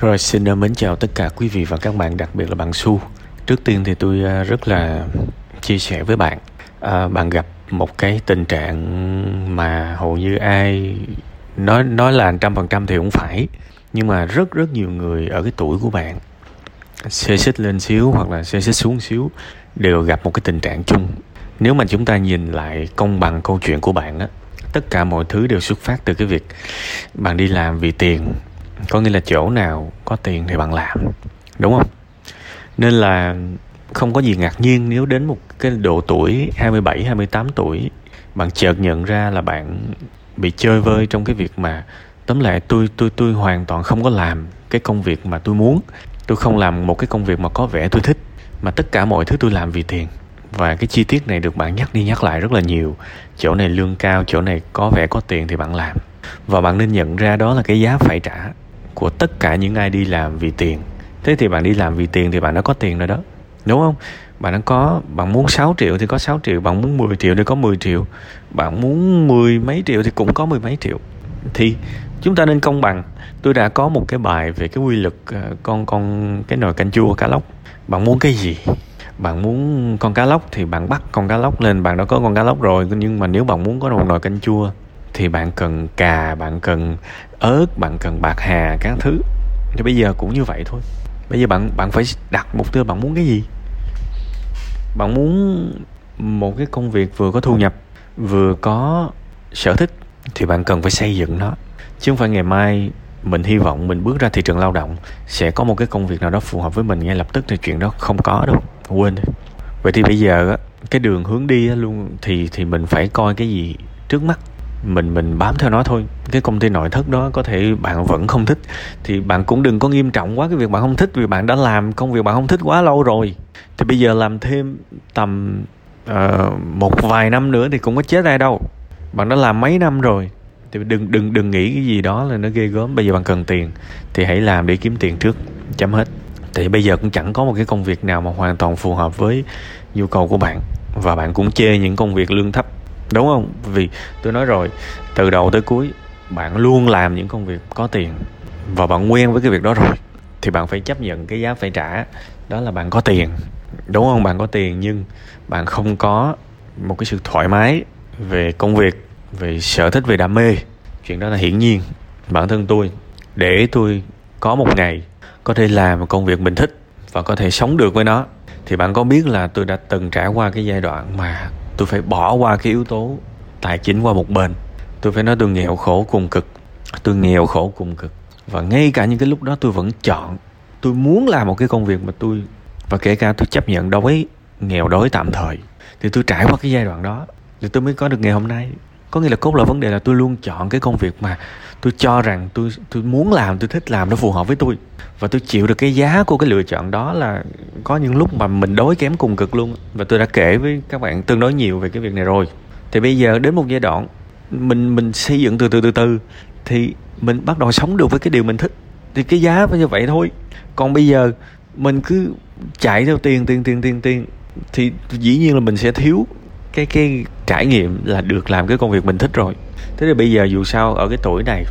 Rồi xin ờ, mến chào tất cả quý vị và các bạn, đặc biệt là bạn Su. Trước tiên thì tôi ờ, rất là chia sẻ với bạn. À, bạn gặp một cái tình trạng mà hầu như ai nói nói là trăm phần trăm thì cũng phải, nhưng mà rất rất nhiều người ở cái tuổi của bạn xê xích lên xíu hoặc là xê xích xuống xíu đều gặp một cái tình trạng chung. Nếu mà chúng ta nhìn lại công bằng câu chuyện của bạn á, tất cả mọi thứ đều xuất phát từ cái việc bạn đi làm vì tiền có nghĩa là chỗ nào có tiền thì bạn làm, đúng không? Nên là không có gì ngạc nhiên nếu đến một cái độ tuổi 27 28 tuổi, bạn chợt nhận ra là bạn bị chơi vơi trong cái việc mà tóm lại tôi tôi tôi hoàn toàn không có làm cái công việc mà tôi muốn. Tôi không làm một cái công việc mà có vẻ tôi thích, mà tất cả mọi thứ tôi làm vì tiền. Và cái chi tiết này được bạn nhắc đi nhắc lại rất là nhiều. Chỗ này lương cao, chỗ này có vẻ có tiền thì bạn làm. Và bạn nên nhận ra đó là cái giá phải trả của tất cả những ai đi làm vì tiền. Thế thì bạn đi làm vì tiền thì bạn đã có tiền rồi đó, đúng không? Bạn đã có, bạn muốn 6 triệu thì có 6 triệu, bạn muốn 10 triệu thì có 10 triệu, bạn muốn mười mấy triệu thì cũng có mười mấy triệu. Thì chúng ta nên công bằng. Tôi đã có một cái bài về cái quy luật ờ, con con cái nồi canh chua, cá lóc. Bạn muốn cái gì? Bạn muốn con cá lóc thì bạn bắt con cá lóc lên. Bạn đã có con cá lóc rồi, nhưng mà nếu bạn muốn có một nồi canh chua thì bạn cần cà, bạn cần ớt, bạn cần bạc hà, các thứ. Thì bây giờ cũng như vậy thôi. Bây giờ bạn bạn phải đặt mục tiêu, bạn muốn cái gì? Bạn muốn một cái công việc vừa có thu nhập, vừa có sở thích, thì bạn cần phải xây dựng nó. Chứ không phải ngày mai mình hy vọng mình bước ra thị trường lao động, sẽ có một cái công việc nào đó phù hợp với mình ngay lập tức thì chuyện đó không có đâu. Quên đi. Vậy thì bây giờ cái đường hướng đi luôn thì thì mình phải coi cái gì trước mắt? Mình mình bám theo nó thôi. Cái công ty nội thất đó có thể bạn vẫn không thích. Thì bạn cũng đừng có nghiêm trọng quá cái việc bạn không thích vì bạn đã làm công việc bạn không thích quá lâu rồi. Thì bây giờ làm thêm tầm uh, một vài năm nữa thì cũng có chết ai đâu. Bạn đã làm mấy năm rồi. Thì đừng đừng đừng nghĩ cái gì đó là nó ghê gớm. Bây giờ bạn cần tiền thì hãy làm để kiếm tiền trước. Chấm hết. Thì bây giờ cũng chẳng có một cái công việc nào mà hoàn toàn phù hợp với nhu cầu của bạn. Và bạn cũng chê những công việc lương thấp đúng không? Vì tôi nói rồi, từ đầu tới cuối, bạn luôn làm những công việc có tiền và bạn quen với cái việc đó rồi, thì bạn phải chấp nhận cái giá phải trả. Đó là bạn có tiền. Đúng không? Bạn có tiền nhưng bạn không có một cái sự thoải mái về công việc, về sở thích, về đam mê. Chuyện đó là hiển nhiên. Bản thân tôi, để tôi có một ngày có thể làm một công việc mình thích và có thể sống được với nó, thì bạn có biết là tôi đã từng trải qua cái giai đoạn mà tôi phải bỏ qua cái yếu tố tài chính qua một bên. Tôi phải nói tôi nghèo khổ cùng cực. Tôi nghèo khổ cùng cực. Và ngay cả những cái lúc đó tôi vẫn chọn. Tôi muốn làm một cái công việc mà tôi, và kể cả tôi chấp nhận đói nghèo đói tạm thời, thì tôi trải qua cái giai đoạn đó, thì tôi mới có được ngày hôm nay có nghĩa là cốt là vấn đề là tôi luôn chọn cái công việc mà tôi cho rằng tôi tôi muốn làm, tôi thích làm nó phù hợp với tôi. Và tôi chịu được cái giá của cái lựa chọn đó là có những lúc mà mình đối kém cùng cực luôn. Và tôi đã kể với các bạn tương đối nhiều về cái việc này rồi. Thì bây giờ đến một giai đoạn mình mình xây dựng từ từ từ từ thì mình bắt đầu sống được với cái điều mình thích. Thì cái giá phải như vậy thôi. Còn bây giờ mình cứ chạy theo tiền tiền tiền tiền tiền thì dĩ nhiên là mình sẽ thiếu cái cái trải nghiệm là được làm cái công việc mình thích rồi. Thế thì bây giờ dù sao ở cái tuổi này,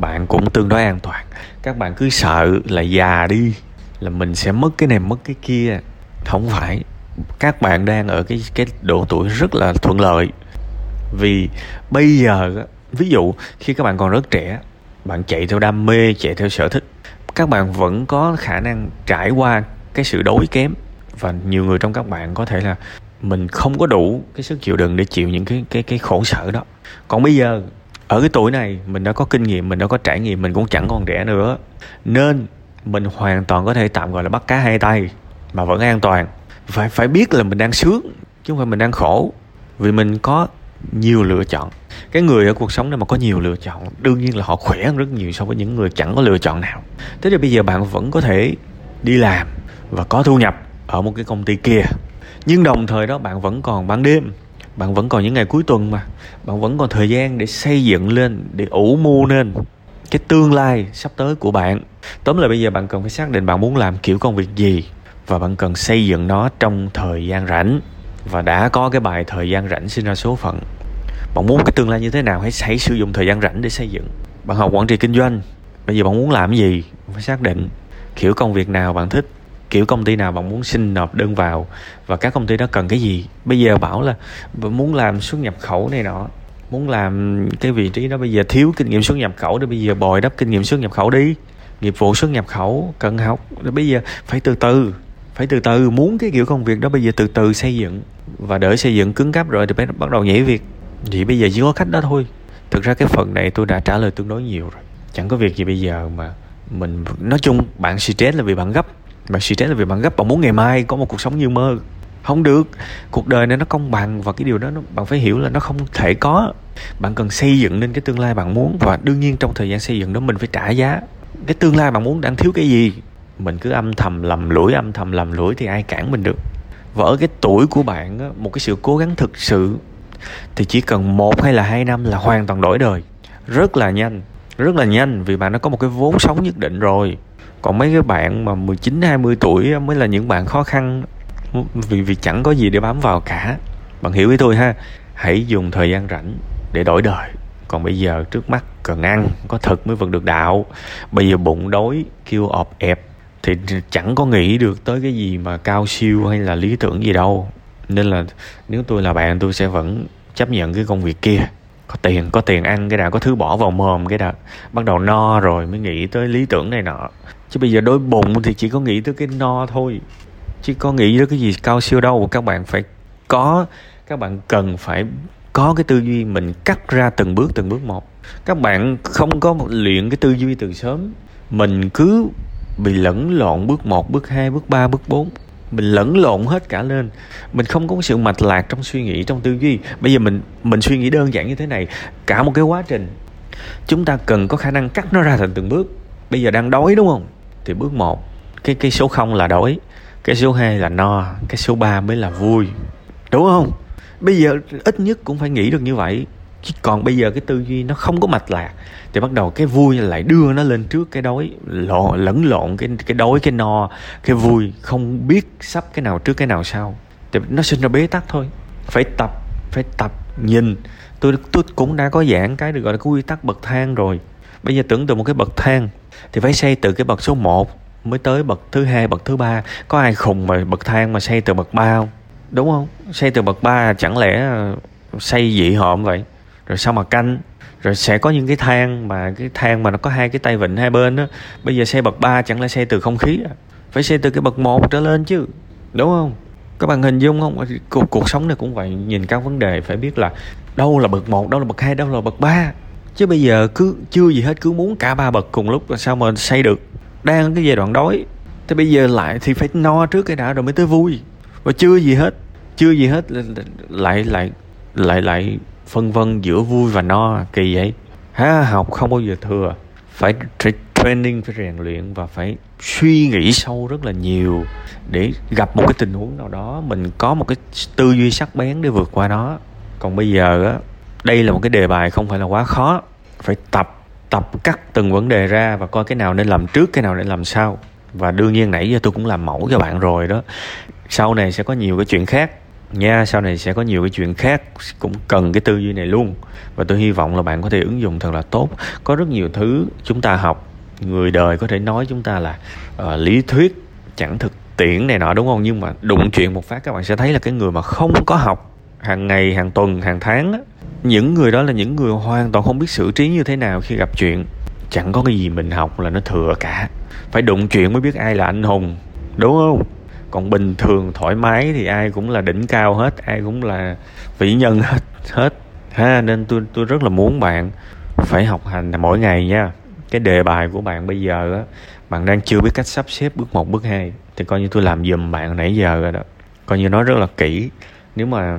bạn cũng tương đối an toàn. Các bạn cứ sợ là già đi, là mình sẽ mất cái này, mất cái kia. Không phải. Các bạn đang ở cái cái độ tuổi rất là thuận lợi. Vì bây giờ ví dụ khi các bạn còn rất trẻ, bạn chạy theo đam mê, chạy theo sở thích, các bạn vẫn có khả năng trải qua cái sự đối kém. Và nhiều người trong các bạn có thể là mình không có đủ cái sức chịu đựng để chịu những cái cái cái khổ sở đó. Còn bây giờ, ở cái tuổi này, mình đã có kinh nghiệm, mình đã có trải nghiệm, mình cũng chẳng còn trẻ nữa. Nên mình hoàn toàn có thể tạm gọi là bắt cá hai tay, mà vẫn an toàn. Phải phải biết là mình đang sướng, chứ không phải mình đang khổ. Vì mình có nhiều lựa chọn. Cái người ở cuộc sống này mà có nhiều lựa chọn, đương nhiên là họ khỏe hơn rất nhiều so với những người chẳng có lựa chọn nào. Thế thì bây giờ bạn vẫn có thể đi làm và có thu nhập ở một cái công ty kia nhưng đồng thời đó, bạn vẫn còn ban đêm. Bạn vẫn còn những ngày cuối tuần mà. Bạn vẫn còn thời gian để xây dựng lên, để ủ mưu nên cái tương lai sắp tới của bạn. Tóm lại bây giờ bạn cần phải xác định bạn muốn làm kiểu công việc gì và bạn cần xây dựng nó trong thời gian rảnh. Và đã có cái bài thời gian rảnh sinh ra số phận. Bạn muốn cái tương lai như thế nào, hãy hãy sử dụng thời gian rảnh để xây dựng. Bạn học quản trị kinh doanh. Bây giờ bạn muốn làm gì? Phải xác định kiểu công việc nào bạn thích kiểu công ty nào bạn muốn xin nộp đơn vào và các công ty đó cần cái gì? Bây giờ bảo là muốn làm xuất nhập khẩu này nọ, muốn làm cái vị trí đó bây giờ thiếu kinh nghiệm xuất nhập khẩu để bây giờ bồi đắp kinh nghiệm xuất nhập khẩu đi. Nghiệp vụ xuất nhập khẩu cần học bây giờ phải từ từ, phải từ từ muốn cái kiểu công việc đó bây giờ từ từ xây dựng và đợi xây dựng cứng cáp rồi thì phải bắt đầu nhảy việc. Thì bây giờ chỉ có cách đó thôi. Thực ra cái phần này tôi đã trả lời tương đối nhiều rồi. Chẳng có việc gì bây giờ mà mình, nói chung bạn stress là vì bạn gấp bạn stress là vì bạn gấp bạn muốn ngày mai có một cuộc sống như mơ. Không được. Cuộc đời này nó công bằng và cái điều đó nó, bạn phải hiểu là nó không thể có. Bạn cần xây dựng nên cái tương lai bạn muốn và đương nhiên trong thời gian xây dựng đó mình phải trả giá. Cái tương lai bạn muốn đang thiếu cái gì? Mình cứ âm thầm lầm lũi âm thầm lầm lũi thì ai cản mình được. Và ở cái tuổi của bạn một cái sự cố gắng thực sự thì chỉ cần một hay là hai năm là hoàn toàn đổi đời. Rất là nhanh rất là nhanh vì bạn nó có một cái vốn sống nhất định rồi còn mấy cái bạn mà 19 20 tuổi mới là những bạn khó khăn, vì vì chẳng có gì để bám vào cả. Bạn hiểu với tôi ha? Hãy dùng thời gian rảnh để đổi đời. Còn bây giờ trước mắt cần ăn, có thực mới vượt được đạo. Bây giờ bụng đói, kêu ọp ẹp, thì chẳng có nghĩ được tới cái gì mà cao siêu hay là lý tưởng gì đâu. Nên là nếu tôi là bạn, tôi sẽ vẫn chấp nhận cái công việc kia. Có tiền có tiền ăn, cái đã có thứ bỏ vào mồm, cái đã bắt đầu no rồi mới nghĩ tới lý tưởng này nọ chứ bây giờ đói bụng thì chỉ có nghĩ tới cái no thôi. Chứ có nghĩ tới cái gì cao siêu đâu. Các bạn phải có các bạn cần phải có cái tư duy mình cắt ra từng bước từng bước một. Các bạn không có một luyện cái tư duy từ sớm. Mình cứ bị lẫn lộn bước 1, bước 2, bước 3, bước 4 mình lẫn lộn hết cả lên. Mình không có sự mạch lạc trong suy nghĩ trong tư duy. Bây giờ mình mình suy nghĩ đơn giản như thế này. Cả một cái quá trình chúng ta cần có khả năng cắt nó ra thành từng bước. Bây giờ đang đói đúng không? Thì bước 1 cái cái số 0 là đói cái số 2 là no, cái số 3 mới là vui. Đúng không? Bây giờ ít nhất cũng phải nghĩ được như vậy. Chứ còn bây giờ cái tư duy nó không có mạch lạc, thì bắt đầu cái vui lại đưa nó lên trước cái đói lộn, lẫn lộn cái cái đói cái no, cái vui, không biết sắp cái nào trước cái nào sau. Thì nó sinh ra bế tắc thôi. Phải tập phải tập nhìn. Tôi tôi cũng đã có giảng cái được gọi là quy tắc bậc thang rồi. Bây giờ tưởng tượng một cái bậc thang thì phải xây từ cái bậc số 1 mới tới bậc thứ hai bậc thứ ba. Có ai khùng mà bậc thang mà xây từ bậc ba không? Đúng không? Xây từ bậc ba chẳng lẽ ờ, xây dị hợm vậy? Rồi sao mà canh? Rồi sẽ có những cái thang mà cái thang mà nó có hai cái tay vịn hai bên đó bây giờ xây bậc ba chẳng lẽ xây từ không khí à? phải xây từ cái bậc một trở lên chứ. Đúng không? Các bạn hình dung không? Cuộc, cuộc sống này cũng vậy. Nhìn các vấn đề phải biết là đâu là bậc một đâu là bậc hai đâu là bậc ba chứ bây giờ cứ chưa gì hết, cứ muốn cả ba bậc cùng lúc là sao mà xây được? Đang cái giai đoạn đói. Thế bây giờ lại thì phải no trước cái đã rồi mới tới vui. Và chưa gì hết, chưa gì hết lại lại lại lại phân vân giữa vui và no, kỳ vậy. Ha, học không bao giờ thừa. Phải training, phải rèn luyện và phải suy nghĩ sâu rất là nhiều để gặp một cái tình huống nào đó, mình có một cái tư duy sắc bén để vượt qua nó. Còn bây giờ á đây là một cái đề bài không phải là quá khó. Phải tập tập cắt từng vấn đề ra và coi cái nào nên làm trước cái nào nên làm sau. Và đương nhiên nãy giờ tôi cũng làm mẫu cho bạn rồi đó. Sau này sẽ có nhiều cái chuyện khác. Nha sau này sẽ có nhiều cái chuyện khác. Cũng cần cái tư duy này luôn. Và tôi hy vọng là bạn có thể ứng dụng thật là tốt. Có rất nhiều thứ chúng ta học. Người đời có thể nói chúng ta là uh, lý thuyết chẳng thực tiễn này nọ đúng không? Nhưng mà đụng chuyện một phát các bạn sẽ thấy là cái người mà không có học hàng ngày hàng tuần hàng tháng á, những người đó là những người hoàn toàn không biết xử trí như thế nào khi gặp chuyện. Chẳng có cái gì mình học là nó thừa cả. Phải đụng chuyện mới biết ai là anh hùng, đúng không? Còn bình thường thoải mái thì ai cũng là đỉnh cao hết, ai cũng là vĩ nhân hết hết. Ha, nên tôi tôi rất là muốn bạn phải học hành mỗi ngày nha. Cái đề bài của bạn bây giờ á, bạn đang chưa biết cách sắp xếp bước một, bước hai, thì coi như tôi làm giùm bạn nãy giờ rồi đó. Coi như nói rất là kỹ. Nếu mà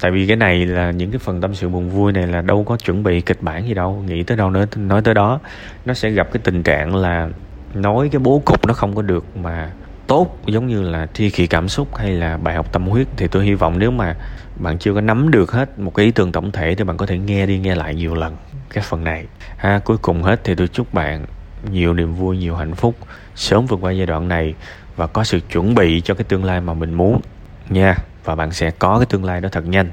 tại vì cái này là những cái phần tâm sự buồn vui này là đâu có chuẩn bị kịch bản gì đâu. Nghĩ tới đâu nữa nói tới đó, nó sẽ gặp cái tình trạng là nói cái bố cục nó không có được mà tốt, giống như là thi kỳ cảm xúc hay là bài học tâm huyết. Thì tôi hy vọng nếu mà bạn chưa có nắm được hết một cái ý tưởng tổng thể thì bạn có thể nghe đi, nghe lại nhiều lần cái phần này. Ha, cuối cùng hết thì tôi chúc bạn nhiều niềm vui, nhiều hạnh phúc sớm vượt qua giai đoạn này và có sự chuẩn bị cho cái tương lai mà mình muốn nha và bạn sẽ có cái tương lai đó thật nhanh.